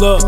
Look,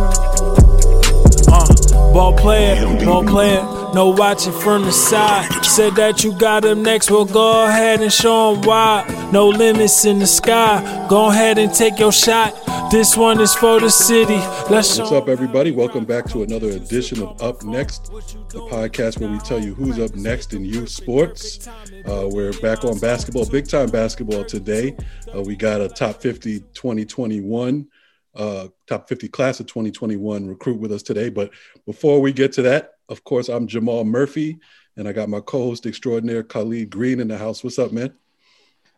uh, ball player, ball player, no watching from the side. Said that you got him next, well go ahead and show him why. No limits in the sky, go ahead and take your shot. This one is for the city. Let's What's up, everybody? Welcome back to another edition of Up Next, the podcast where we tell you who's up next in youth sports. Uh, we're back on basketball, big time basketball today. Uh, we got a top 50 2021 uh, top 50 class of 2021 recruit with us today. But before we get to that, of course, I'm Jamal Murphy, and I got my co-host extraordinaire Khalid Green in the house. What's up, man?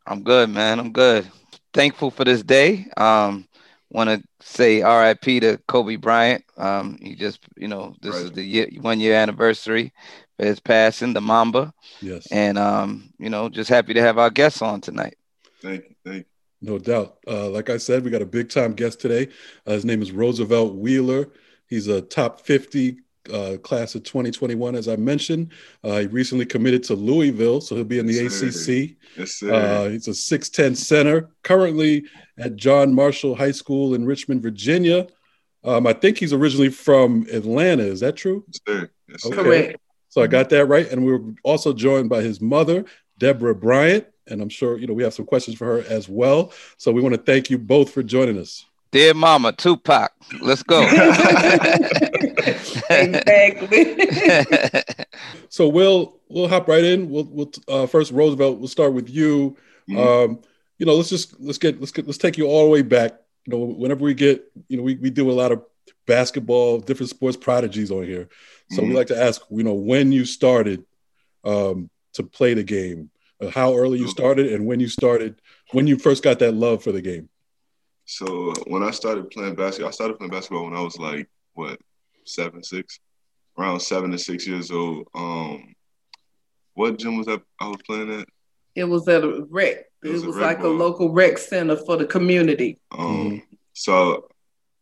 I'm good, man. I'm good. Thankful for this day. Um, want to say RIP to Kobe Bryant. Um, he just, you know, this right. is the year, one year anniversary for his passing, the Mamba. Yes. And um, you know, just happy to have our guests on tonight. Thank you. Thank you. No doubt. Uh, like I said, we got a big time guest today. Uh, his name is Roosevelt Wheeler. He's a top 50 uh, class of 2021, as I mentioned. Uh, he recently committed to Louisville, so he'll be in the yes, ACC. Yes, uh, he's a 6'10 center, currently at John Marshall High School in Richmond, Virginia. Um, I think he's originally from Atlanta. Is that true? Yes, sir. Yes, okay. Correct. So I got that right. And we are also joined by his mother, Deborah Bryant and I'm sure you know we have some questions for her as well. So we want to thank you both for joining us. Dear Mama, Tupac, let's go. exactly. so we'll we'll hop right in. We'll we'll uh, first Roosevelt. We'll start with you. Mm-hmm. Um, you know, let's just let's get let's get let's take you all the way back. You know, whenever we get you know we we do a lot of basketball, different sports prodigies on here. So mm-hmm. we like to ask, you know, when you started um, to play the game, how early you started and when you started, when you first got that love for the game. So when I started playing basketball, I started playing basketball when I was like what seven, six, around seven to six years old. Um, what gym was that I was playing at? It was at a rec. It, it was, was a like ball. a local rec center for the community. Um, mm-hmm. so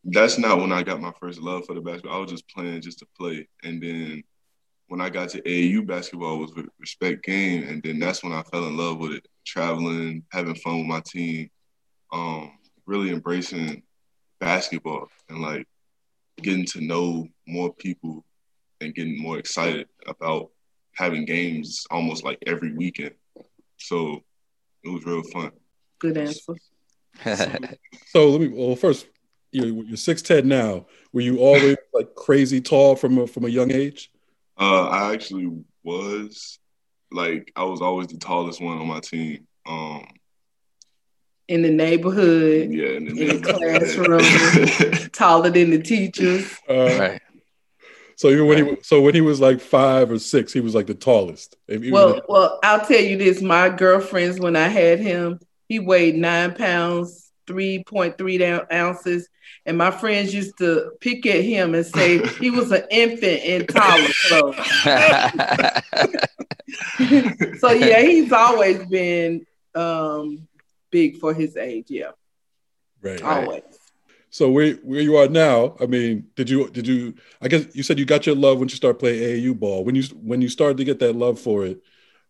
that's not when I got my first love for the basketball. I was just playing just to play, and then when I got to AAU basketball was with respect game, and then that's when I fell in love with it. Traveling, having fun with my team, um, really embracing basketball, and like getting to know more people and getting more excited about having games almost like every weekend. So it was real fun. Good answer. so let me well first you're, you're 6'10 now. Were you always like crazy tall from a, from a young age? Uh, I actually was like I was always the tallest one on my team. Um, in the neighborhood, yeah, in the, in the classroom, taller than the teachers. Uh, right. So even when he so when he was like five or six, he was like the tallest. Well, like, well, I'll tell you this: my girlfriends, when I had him, he weighed nine pounds, three point three ounces, and my friends used to pick at him and say he was an infant in college. So, so yeah, he's always been um, big for his age. Yeah, right. Always. So where where you are now? I mean, did you did you? I guess you said you got your love when you started playing AAU ball. When you when you started to get that love for it,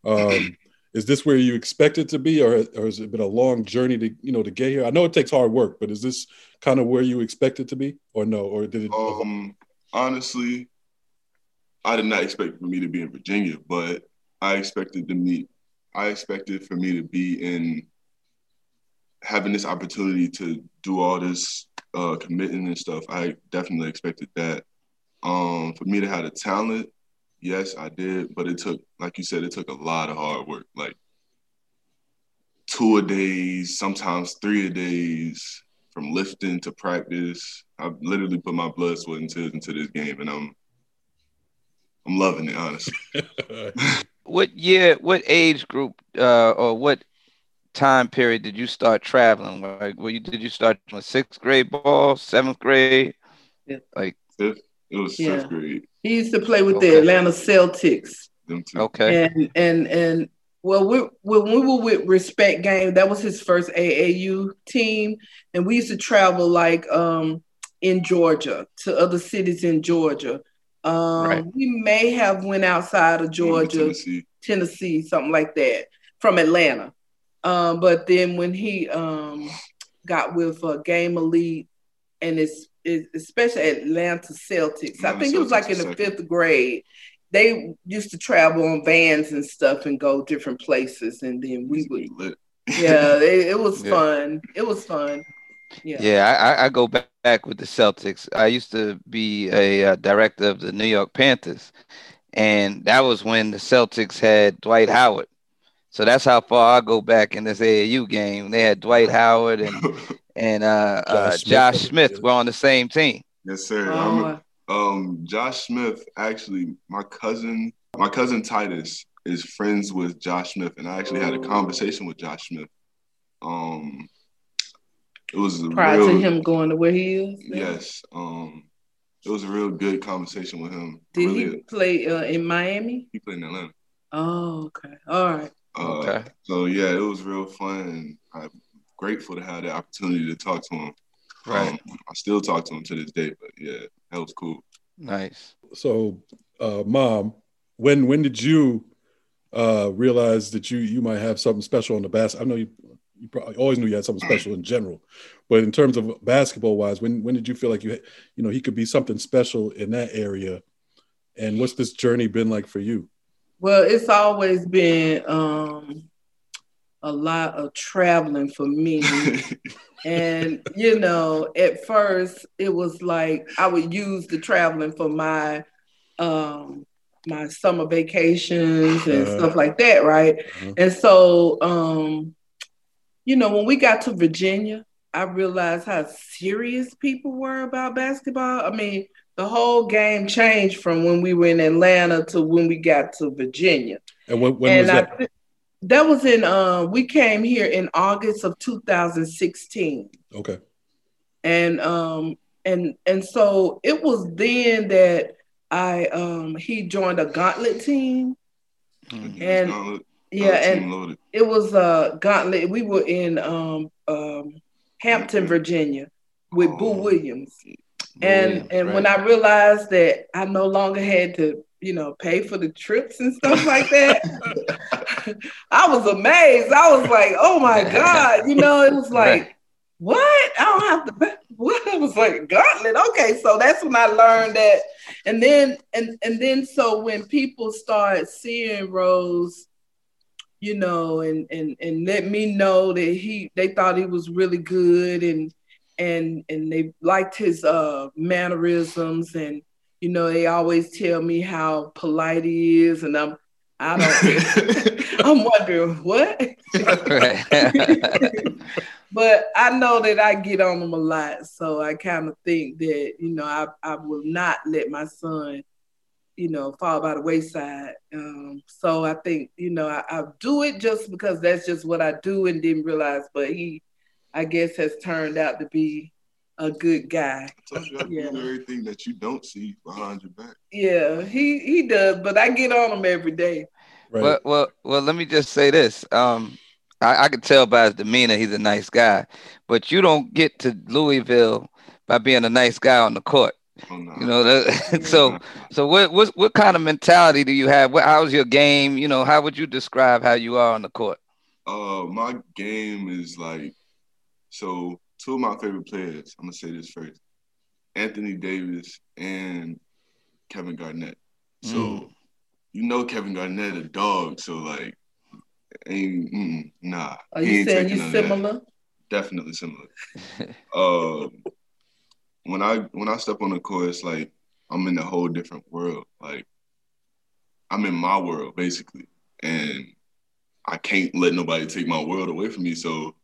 um, is this where you expect it to be, or or has it been a long journey to you know to get here? I know it takes hard work, but is this kind of where you expect it to be, or no, or did it? Um, honestly, I did not expect for me to be in Virginia, but I expected to meet. I expected for me to be in having this opportunity to do all this uh, committing and stuff. I definitely expected that. Um, for me to have the talent yes, I did, but it took, like you said, it took a lot of hard work, like two a days, sometimes three a days, from lifting to practice. I literally put my blood, sweat, and tears into this game, and I'm, I'm loving it, honestly. what year, what age group, uh, or what time period did you start traveling? Like, were you did you start with sixth grade ball, seventh grade? Yeah. Like fifth. It was yeah. fifth grade. He used to play with okay. the Atlanta Celtics. Okay. And and and well, we, when we were with Respect Game, that was his first AAU team, and we used to travel like um, in Georgia to other cities in Georgia. Um, right. We may have went outside of Georgia, Tennessee. Tennessee, something like that, from Atlanta. Um, but then when he um, got with uh, Game Elite and his especially Atlanta Celtics. Atlanta I think it was like in the Celtics, fifth grade. They used to travel on vans and stuff and go different places, and then we would. Lit. Yeah, it, it was Yeah. fun. It was fun. Yeah. Yeah, I, I- I go back, back with the Celtics. I used to be a uh, director of the New York Panthers, and that was when the Celtics had Dwight Howard. So that's how far I go back in this AAU game. They had Dwight Howard and and uh, uh, Josh Smith. Josh Smith were on the same team. yes, sir. I'm Oh, Um, Josh Smith, actually, my cousin, my cousin Titus is friends with Josh Smith, and I actually had a conversation with Josh Smith. Um, it was a prior real, to him going to where he is. now? yes. Um, it was a real good conversation with him. Did really, he play uh, in Miami? he played in Atlanta. Oh, okay. All right. Uh, Okay. So yeah, it was real fun, and I'm grateful to have the opportunity to talk to him. Right. Um, I still talk to him to this day, but yeah, that was cool. Nice. So, uh, mom, when when did you uh, realize that you you might have something special on the bas? I know you you probably always knew you had something special in general, but in terms of basketball wise, when when did you feel like you had- you know he could be something special in that area? And what's this journey been like for you? Well, it's always been um, a lot of traveling for me. and, you know, at first it was like I would use the traveling for my um, my summer vacations and Uh-huh. stuff like that, right? Uh-huh. And so, um, you know, when we got to Virginia, I realized how serious people were about basketball. I mean, the whole game changed from when we were in Atlanta to when we got to Virginia. And when, when and was I that? thi- that was in uh, we came here in August of 2016 Okay. and um and and so it was then that I um he joined a gauntlet team Mhm. And- Gauntlet- yeah Gauntlet and loaded. it was a gauntlet we were in um um Hampton Virginia with Boo Oh. Williams and Williams, and when. I realized that I no longer had to you know pay for the trips and stuff like that I was amazed. I was like oh my god you know it was like Right. what? I don't have to pay? What? I was like gauntlet. Okay so that's when I learned that. And then and and then so when people start seeing Rose you know and and and let me know that he they thought he was really good and and and they liked his uh mannerisms and you know they always tell me how polite he is and I'm I don't I'm wondering what? But I know that I get on them a lot so I kind of think that you know I I will not let my son you know fall by the wayside. Um so I think you know I, I do it just because that's just what I do and didn't realize but he I guess has turned out to be a good guy I told you I Yeah. do everything that you don't see behind your back. Yeah, he he does, but I get on him every day. Right. Well, well, well. Let me just say this. Um, I, I can tell by his demeanor he's a nice guy, but you don't get to Louisville by being a nice guy on the court. Oh, no. You know, that, so so what what what kind of mentality do you have? What, how's your game? You know, how would you describe how you are on the court? Uh, my game is like so. Two of my favorite players. I'm gonna say this first: Anthony Davis and Kevin Garnett. So Mm. you know Kevin Garnett a dog. So like, ain't mm, nah. Are you saying you none that. similar? Definitely similar. um, when I when I step on the court, it's like I'm in a whole different world. Like I'm in my world basically, and I can't let nobody take my world away from me. So,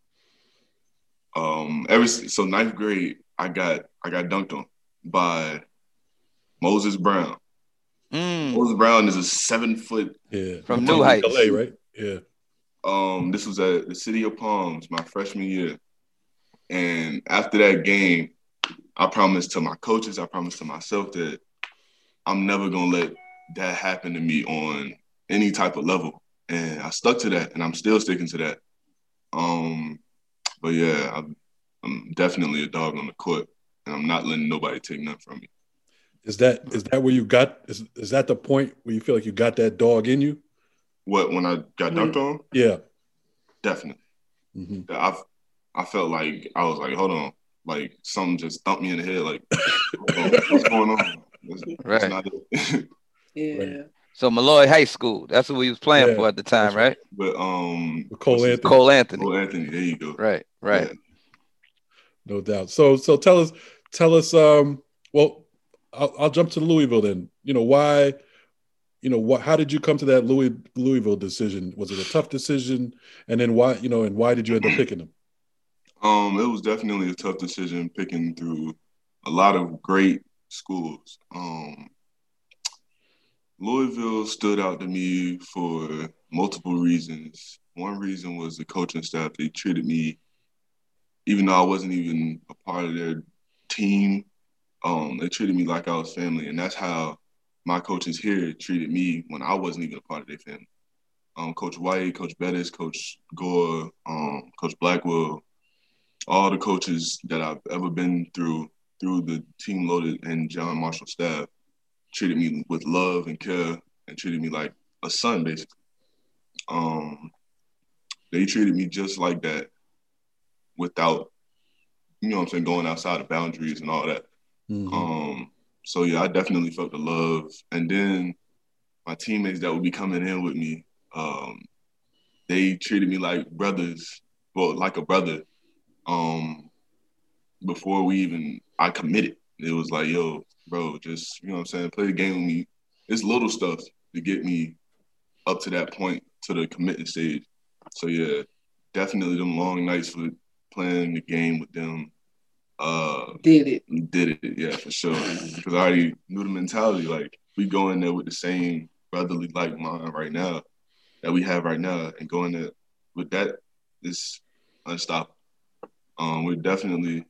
um, ever s- so ninth grade, I got I got dunked on by Moses Brown. Mm, Moses Brown is a seven foot. yeah. from From New Heights. LA, right? Yeah. Um, this was at the City of Palms my freshman year, and after that game, I promised to my coaches, I promised to myself that I'm never gonna let that happen to me on any type of level, and I stuck to that, and I'm still sticking to that. Um, but yeah, I'm, I'm definitely a dog on the court, and I'm not letting nobody take nothing from me. Is that is that where you got is is that the point where you feel like you got that dog in you? What when I got dunked on? Yeah. Definitely. hmm I I felt like I was like, hold on, like something just thumped me in the head. Like, what's going on? That's, Right. that's. Yeah. Right. So Molloy High School. That's what we was playing Yeah, for at the time, that's right? but um, With Cole Anthony. Cole Anthony. Cole Anthony. There you go. Right, right. Yeah. No doubt. So so tell us tell us um well I'll, I'll jump to Louisville then. You know why you know what how did you come to that Louis Louisville decision? Was it a tough decision? And then why you know and why did you end up picking them? Um, it was definitely a tough decision picking through a lot of great schools. Um, Louisville stood out to me for multiple reasons. One reason was the coaching staff. They treated me, even though I wasn't even a part of their team, um, they treated me like I was family. And that's how my coaches here treated me when I wasn't even a part of their family. Um, Coach White, Coach Bettis, Coach Gore, um, Coach Blackwell, all the coaches that I've ever been through through the team loaded and John Marshall staff treated me with love and care and treated me like a son basically. Um, they treated me just like that without, you know what I'm saying, going outside of boundaries and all that. Mhm. Um, so yeah, I definitely felt the love. And then my teammates that would be coming in with me, um, they treated me like brothers, well, like a brother. Um, before we even I committed, it was like, yo, bro, just you know what I'm saying, play the game with me. It's little stuff to get me up to that point to the committing stage. So yeah, definitely them long nights with playing the game with them. Uh, Did it. did it, yeah, for sure. Because I already knew the mentality. Like we go in there with the same brotherly like mind right now that we have right now, and going there with that is unstoppable. Um, we're definitely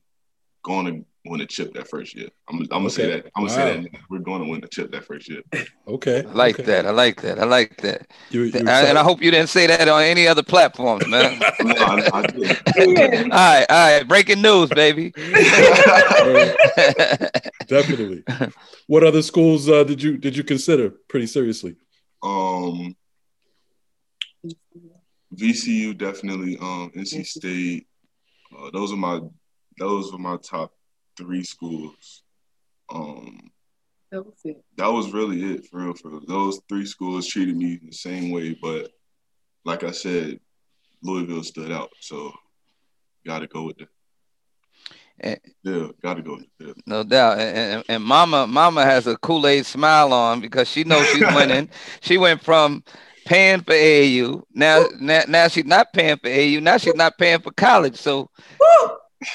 going to win a chip that first year. I'm, I'm gonna say that. I'm gonna Wow. say that we're going to win the chip that first year. Okay. I like okay. that. I like that. I like that. You, you And I, and I hope you didn't say that on any other platforms, man. No, I, I did. all right, all right. Breaking news, baby. definitely. What other schools uh, did you did you consider pretty seriously? um, VCU definitely. Um, NC State. Uh, those are my those were my top three schools. Um, That was it. that was really it for real. For real. those three schools treated me the same way, but like I said, Louisville stood out. So got to go with it. Eh. Yeah, got to go with it. No doubt. And, and, and Mama, Mama has a Kool-Aid smile on because she knows she's winning. she went from paying for AU Now, now, now she's not paying for AU. Now she's not paying for college. So, Woo!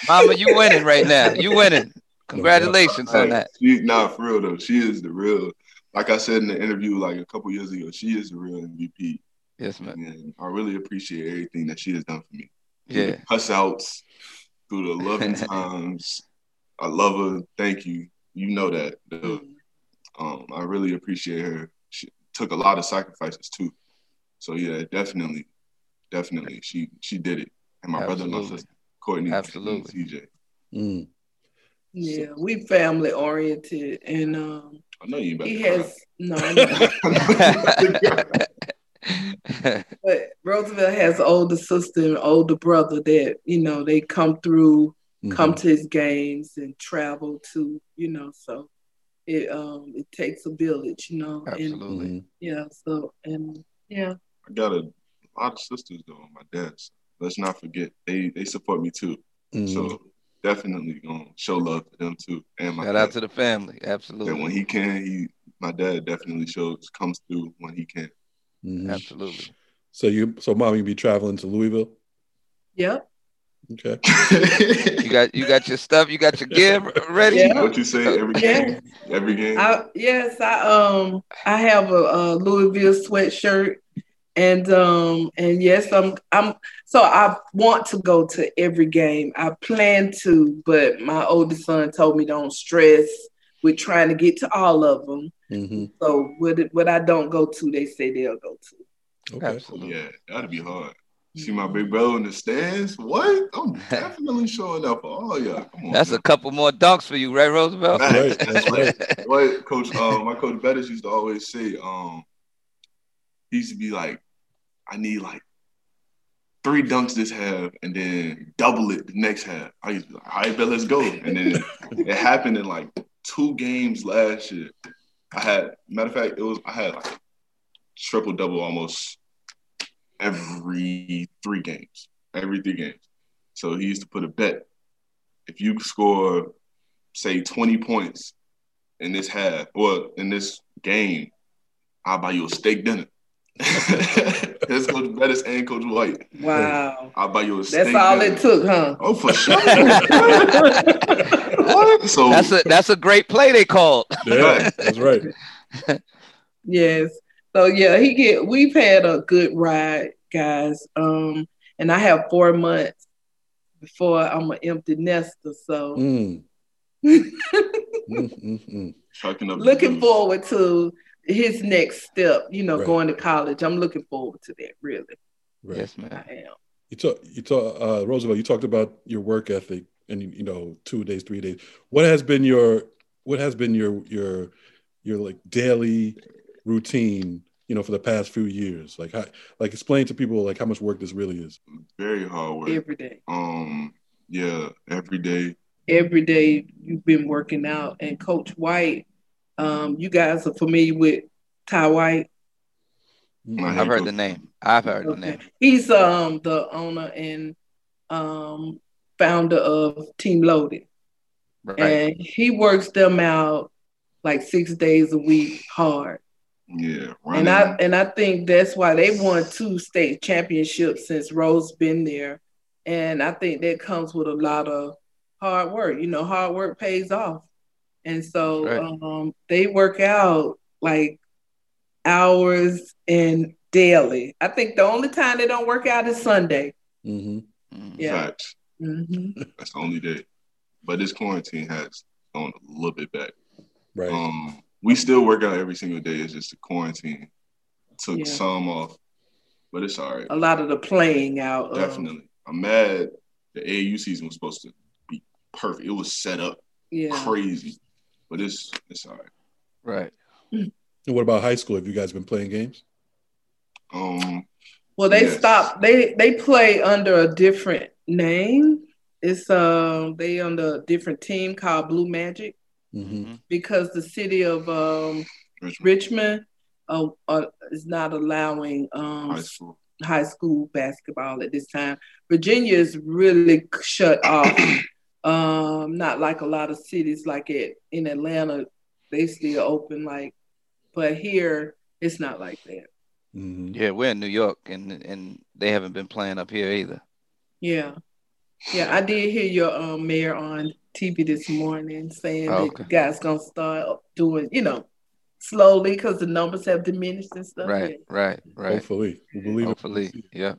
Mama, you winning right now. You winning. Congratulations on that. She, nah, for real though, she is the real. Like I said in the interview, like a couple years ago, she is the real MVP, Yes, man. and I really appreciate everything that she has done for me. Through Yeah. cuss outs, through the loving times. I love her. Thank you. You know that. Um, I really appreciate her. She took a lot of sacrifices too. So yeah, definitely, definitely, she she did it. And my brother and my sister, Courtney, Absolutely. and CJ. Mm. Yeah, we family oriented, and um, I know you about he to cry. has no, I know. I know you about to cry. but Roosevelt has an older sister and older brother that you know they come through, come Mhm. to his games and travel to, you know, so it um it takes a village, you know, Absolutely. Mhm. yeah, so and yeah, I got a lot of sisters though on my dad's. Let's not forget they they support me too. Mhm. So definitely gonna show love to them too. And my Shout dad. out to the family. that when he can, he my dad definitely shows comes through when he can. Mhm. Absolutely. So you so mom, you be traveling to Louisville? yep, Okay. You got you got your stuff, you got your gear ready? Yeah. what you say every Yeah. game? Every game? I yes, I um I have a, a Louisville sweatshirt and um and yes, I'm I'm so I want to go to every game. I plan to, but my oldest son told me don't stress with trying to get to all of them. hmm So what what I don't go to, they say they'll go to. Okay. Absolutely. yeah, that'd be hard. See my big brother in the stands? What? I'm definitely showing up for all y'all. Come on. That's a couple more dunks for you, right, Roosevelt? That's right. That's right. what coach uh, my coach Bettis used to always say, um, he used to be like, I need like three dunks this half and then double it the next half. I used to be like, all right, bet let's go. And then it happened in like two games last year. I had matter of fact, it was I had like triple double almost every three games. Every three games. So he used to put a bet. If you score, say, 20 points in this half or in this game, I'll buy you a steak dinner. That's Coach Bettis and Coach White. Wow. I'll buy you a That's all dinner. it took, huh? Oh, for sure. so That's a that's a great play they called. Yeah, that's right. Yes. So yeah, he get we've had a good ride, guys. Um, and I have four months before I'm an empty nester. So Mm. Mm, mm, mm. Up looking forward to his next step, you know, Right. going to college. I'm looking forward to that, really. Right. Yes, I am. You talk, you talk, uh, Roosevelt. You talked about your work ethic, and you know, two days, three days. What has been your, what has been your, your, your like daily routine? You know, for the past few years, like, how, like, explain to people like how much work this really is. very hard work. Every day. Um, yeah, every day. Every day you've been working out. And Coach White, um, you guys are familiar with Ty White. Mm. I I've heard the name. I've heard the name. He's um the owner and um founder of Team Loaded. Right. And he works them out like six days a week hard. Yeah, And I and I think that's why they won two state championships since Rose been there. And I think that comes with a lot of hard work. You know, hard work pays off. And so Right. um, they work out like hours and daily. I think the only time they don't work out is Sunday. hmm Mhm. yeah. Facts. hmm That's the only day. But this quarantine has gone a little bit back. Right. Um, we still work out every single day. It's just the quarantine took Yeah. some off, but it's all right. A lot of the playing out. of- Definitely. I'm mad. The AAU season was supposed to be perfect. It was set up yeah. crazy, but it's it's all right. Right. and what about high school? Have you guys been playing games? Um, Well, they Yes. stopped. They they play under a different name. It's um they under a different team called Blue Magic hmm Mhm. because the city of um Richmond Richmond uh, uh, is not allowing um High School. high school basketball at this time. Virginia is really shut off. Um, not like a lot of cities like it in Atlanta, they still open like, but here it's not like that. hmm Yeah, we're in New York, and and they haven't been playing up here either. Yeah. Yeah, I did hear your um, mayor on TV this morning saying Oh, that okay. you guys gonna start doing, you know, slowly because the numbers have diminished and stuff. Right. Right. Right. Hopefully, we believe Hopefully. it. Yeah.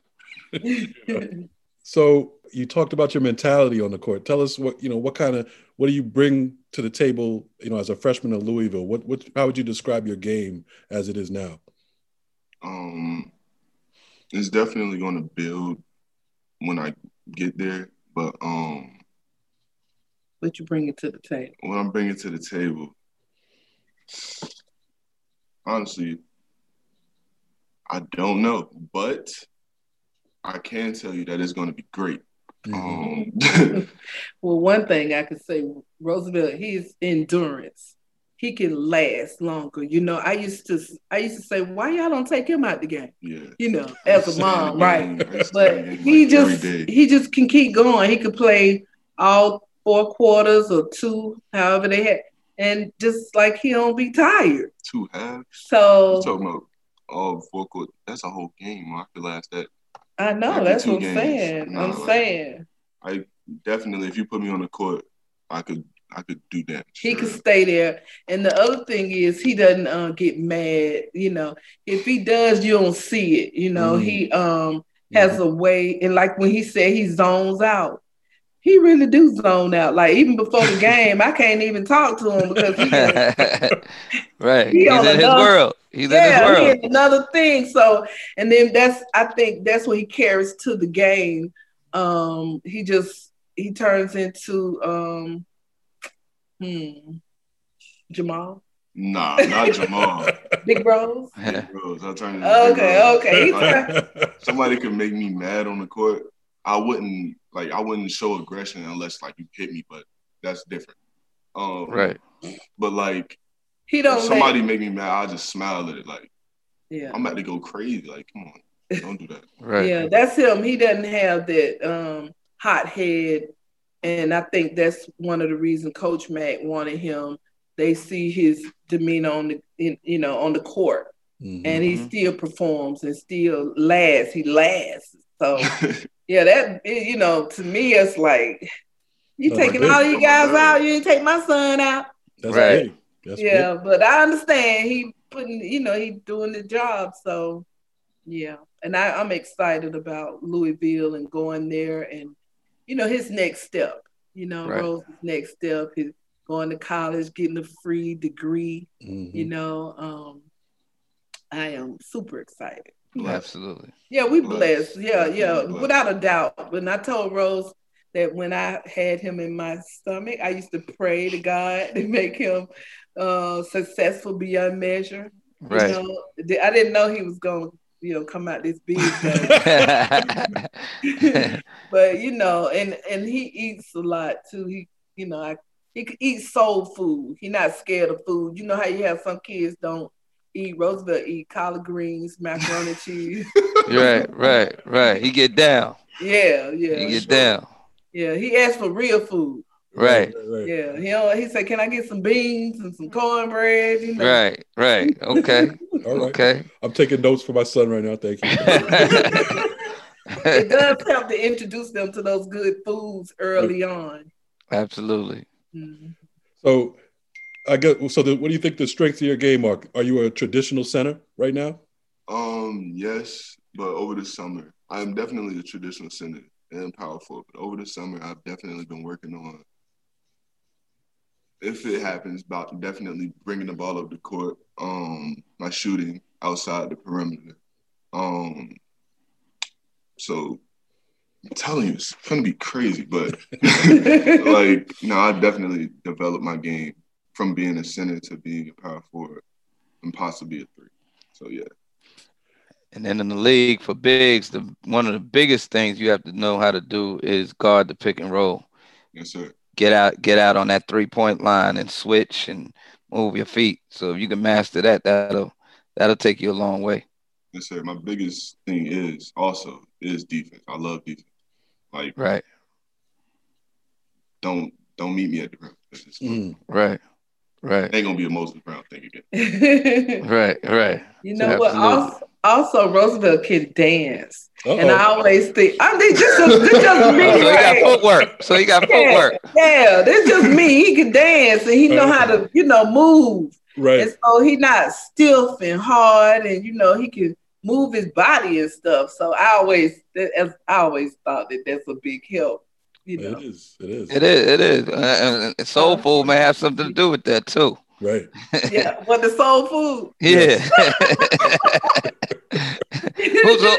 Yeah. So you talked about your mentality on the court. Tell us what you know. What kind of what do you bring to the table? You know, as a freshman of Louisville, what what how would you describe your game as it is now? Um, it's definitely going to build when I get there, but um, what you bring it to the table. what I'm bringing to the table, honestly, I don't know, but I can tell you that it's going to be great. Um, Well, one thing I could say, Roosevelt, he's endurance. He can last longer. You know, I used to I used to say, why y'all don't take him out the game? yeah. You know, as a mom, right? But he just he just can keep going. He could play all four quarters or two, however they had, and just like he don't be tired. two halves. So You talking about all four quarters? That's a whole game. I could last that. I know that's what I'm games. saying. I'm like- saying I definitely, if you put me on the court, I could I could do that. he Sure. could stay there. And the other thing is he doesn't uh, get mad. You know, if he does, you don't see it. You know, Mm. he um has a way, and like when he said he zones out. He really do zone out. Like even before the game, I can't even talk to him because he right. He He's on in his another- world. He's in his yeah, he world. is another thing. So, and then that's I think that's what he carries to the game. Um, he just he turns into um, hmm, Jamal. Nah, not Jamal. Big Bros. Big Bros. I turn into Big Okay, Bros. okay. Like, somebody could make me mad on the court. I wouldn't like. I wouldn't show aggression unless like you hit me, but that's different. Um, Right. But like, He if don't somebody let, make me mad, I just smile at it. Like yeah. I'm about to go crazy. Like, come on, don't do that. Right. Yeah, that's him. He doesn't have that um hot head. And I think that's one of the reasons Coach Mack wanted him. They see his demeanor on the in, you know on the court. Mhm. And he Mhm. still performs and still lasts. He lasts. So yeah, that you know, to me it's like you No, taking big. all you guys out, you ain't take my son out. That's Right. That's yeah, big. but I understand he putting, you know, he doing the job. So yeah, and I, I'm excited about Louisville and going there, and you know his next step. You know, Right. Rose's next step is going to college, getting a free degree. Mhm. You know, um, I am super excited. Absolutely. Yeah, we Blessed. blessed. Yeah, yeah, Blessed. without a doubt. When I told Rose that when I had him in my stomach, I used to pray to God to make him uh, successful beyond measure. You Right. know, I didn't know he was going to, you know, come out this big. though. but you know, and and he eats a lot too. He, you know, I, he could eat soul food. He not scared of food. You know how you have some kids don't eat. Roosevelt eat collard greens, macaroni and cheese. right, right, right. He get down. Yeah, yeah, He get down. yeah. He asked for real food. Right. right. Yeah, he don't, he said, "Can I get some beans and some cornbread?" You know, Right, right. Okay. All right. Okay. I'm taking notes for my son right now. Thank you. it does help to introduce them to those good foods early on. Absolutely. Mhm. so, I guess So, the, what do you think the strengths of your game are? Are you a traditional center right now? Um, yes, but over the summer, I'm definitely a traditional center and powerful. But over the summer, I've definitely been working on, if it happens, about definitely bringing the ball up the court. Um, my shooting outside the perimeter. Um, so I'm telling you, it's gonna be crazy, but like, no, I definitely developed my game from being a center to being a power forward and possibly a three. So yeah. And then in the league for bigs, the one of the biggest things you have to know how to do is guard the pick and roll. Yes, sir. Get out, get out on that three point line and switch and move your feet. So if you can master that, that'll that'll take you a long way. Yes, sir. My biggest thing is also is defense. I love defense. Like, Right, don't don't meet me at the rim. Mm. right, right, It ain't gonna be a Moses Brown thing again. right, right. you know what? Also, also Roosevelt can dance, and I always think, I mean, this just, this just me. So he got right? footwork. So he got Yeah. footwork. Yeah, this just me. He can dance and he know how to, uh-huh. you know, move. Right. And so he not stiff and hard, and you know he can move his body and stuff. So I always, as I always thought that that's a big help. You know, It is. It is. It is. It is. Uh, and soul food may have something to do with that too. Right. yeah. But the soul food. Yeah. who's, on,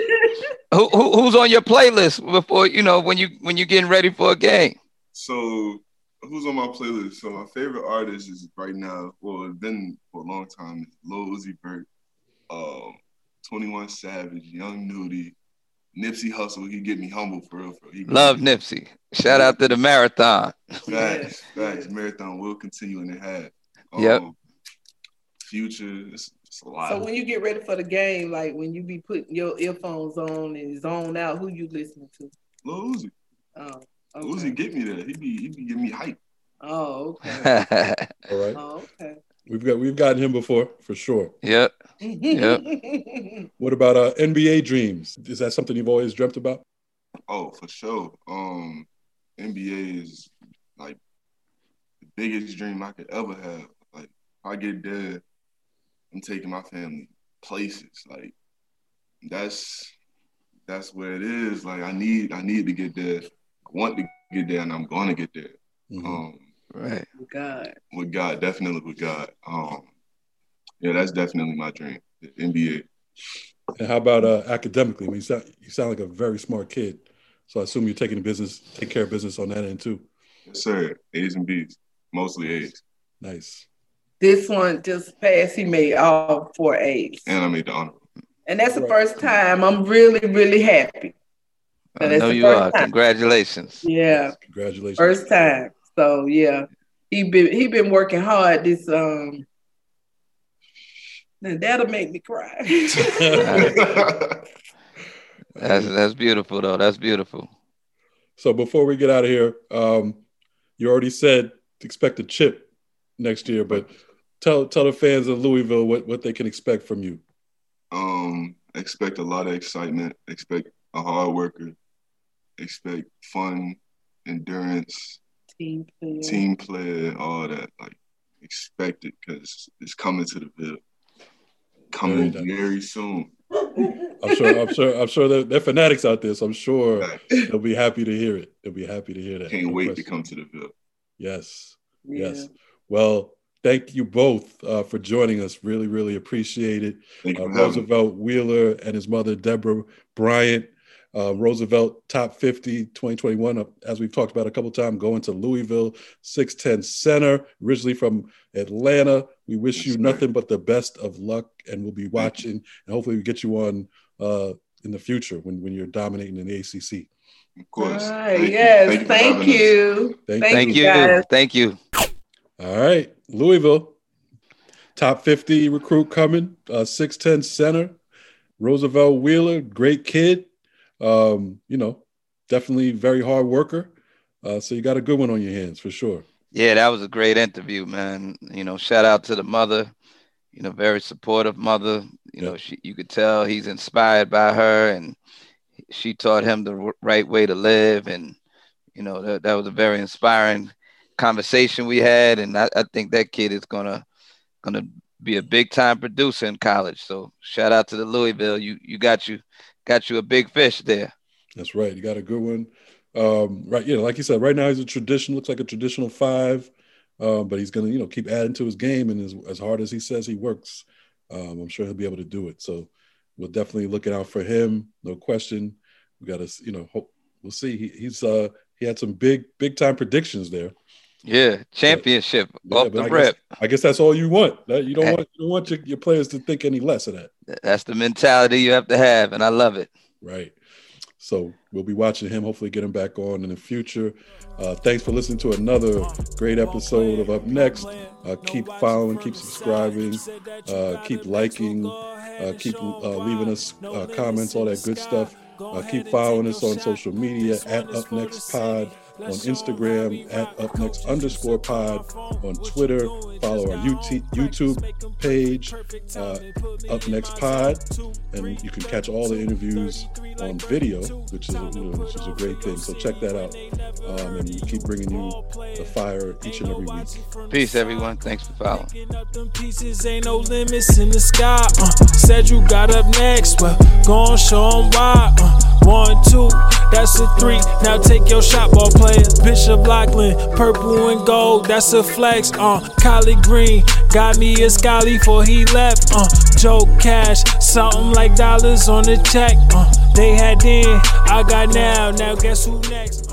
who, who, who's on your playlist before you know when you when you're getting ready for a game? So who's on my playlist? So my favorite artist is right now, well, it's been for a long time, is Lil Uzi Vert, um, 21 Savage, Young Nudy, Nipsey Hussle. He get me humble for real. For real. Love me- Nipsey. Shout out to the marathon. Facts, facts. Marathon will continue and it had. Yep. Um, future, it's, it's a lot. So when you get ready for the game, like when you be putting your earphones on and zone out, who you listening to? Lil Uzi. Oh, okay. Uzi get me there. He be he be giving me hype. Oh, okay. All right. Oh, okay. We've got we've gotten him before for sure. yep. What about uh, NBA dreams? Is that something you've always dreamt about? Oh, for sure. Um, NBA is like the biggest dream I could ever have. Like, if I get there, I'm taking my family places. Like, that's that's where it is. Like, I need I need to get there. I want to get there, and I'm going to get there. Mhm. Um, Right. God. with God, definitely with God. Um, yeah, that's definitely my dream. The NBA. And how about uh, academically? I mean, you sound, you sound like a very smart kid. So I assume you're taking business, take care of business on that end too. Yes, sir. A's and B's, mostly A's. Nice. This one just passed. He made all four A's. And I made the honor. And that's the first time. I'm really, really happy. I know you are. Time. Congratulations. Yeah. Congratulations. First time. So yeah. He been he been working hard this um now that'll make me cry. that's that's beautiful though. That's beautiful. So before we get out of here, um, you already said expect a chip next year, but tell tell the fans of Louisville what, what they can expect from you. Um, expect a lot of excitement. Expect a hard worker. Expect fun, endurance, team player, team player, all that. Like expect it because it's coming to the Ville. Coming very, very soon. I'm sure. I'm sure. I'm sure they're, they're, fanatics out there, so I'm sure they'll be happy to hear it. They'll be happy to hear that. Can't no wait question. to come to the Ville. Yes. Yeah. Yes. Well, thank you both uh, for joining us. Really, really appreciate it. Uh, Roosevelt Wheeler and his mother, Deborah Bryant. Uh, Roosevelt Top 50 2021, uh, as we've talked about a couple times, going to Louisville, 610 Center, originally from Atlanta. We wish you nothing but the best of luck, and we'll be watching, and hopefully we get you on uh, in the future when, when you're dominating in the ACC. Of course. Right, yes, thank, thank you. Thank, thank you. Thank you. Thank you. All right, Louisville, top 50 recruit coming, uh, 6'10 center, Roosevelt Wheeler, great kid. Um, you know, definitely very hard worker. Uh, so you got a good one on your hands for sure. Yeah, that was a great interview, man. You know, shout out to the mother, you know, very supportive mother. You know, she you could tell he's inspired by her and she taught him the right way to live. And, you know, that, that was a very inspiring conversation we had, and I, I think that kid is gonna gonna be a big time producer in college. So shout out to the Louisville. You you got you got you a big fish there. That's right. You got a good one. Um, right, yeah, like you said, right now he's a tradition, looks like a traditional five, uh, but he's gonna, you know, keep adding to his game and as, as hard as he says he works, um, I'm sure he'll be able to do it. So we're definitely looking out for him, no question. We got to, you know, hope we'll see. He, he's uh he had some big big time predictions there. Yeah, championship yeah, off the I rip. Guess, I guess that's all you want. You don't want you don't want your, your players to think any less of that. That's the mentality you have to have, and I love it. Right. So we'll be watching him. Hopefully, get him back on in the future. Uh, thanks for listening to another great episode of Up Next. Uh, keep following, keep subscribing, uh, keep liking, uh, keep uh, leaving us uh, comments, all that good stuff. keep following us on social media at Up Next Pod on Instagram at upnext underscore pod, on Twitter, follow our YouTube page, uh, Up Next Pod, and you can catch all the interviews on video, which is a, you know, which is a great thing. So check that out, um, and we keep bringing you the fire each and every week. Peace, everyone. Thanks for following. Up them Pieces ain't no limits in the sky. Uh, said you got up next, well, go show them why. Uh, one, two, that's a three. Now take your shot, ball player. Bishop Loughlin, purple and gold, that's a flex. Uh, Collie Green, got me a Scully for he left. Uh, Joe Cash, something like dollars on the check. Uh, they had then, I got now. Now guess who next?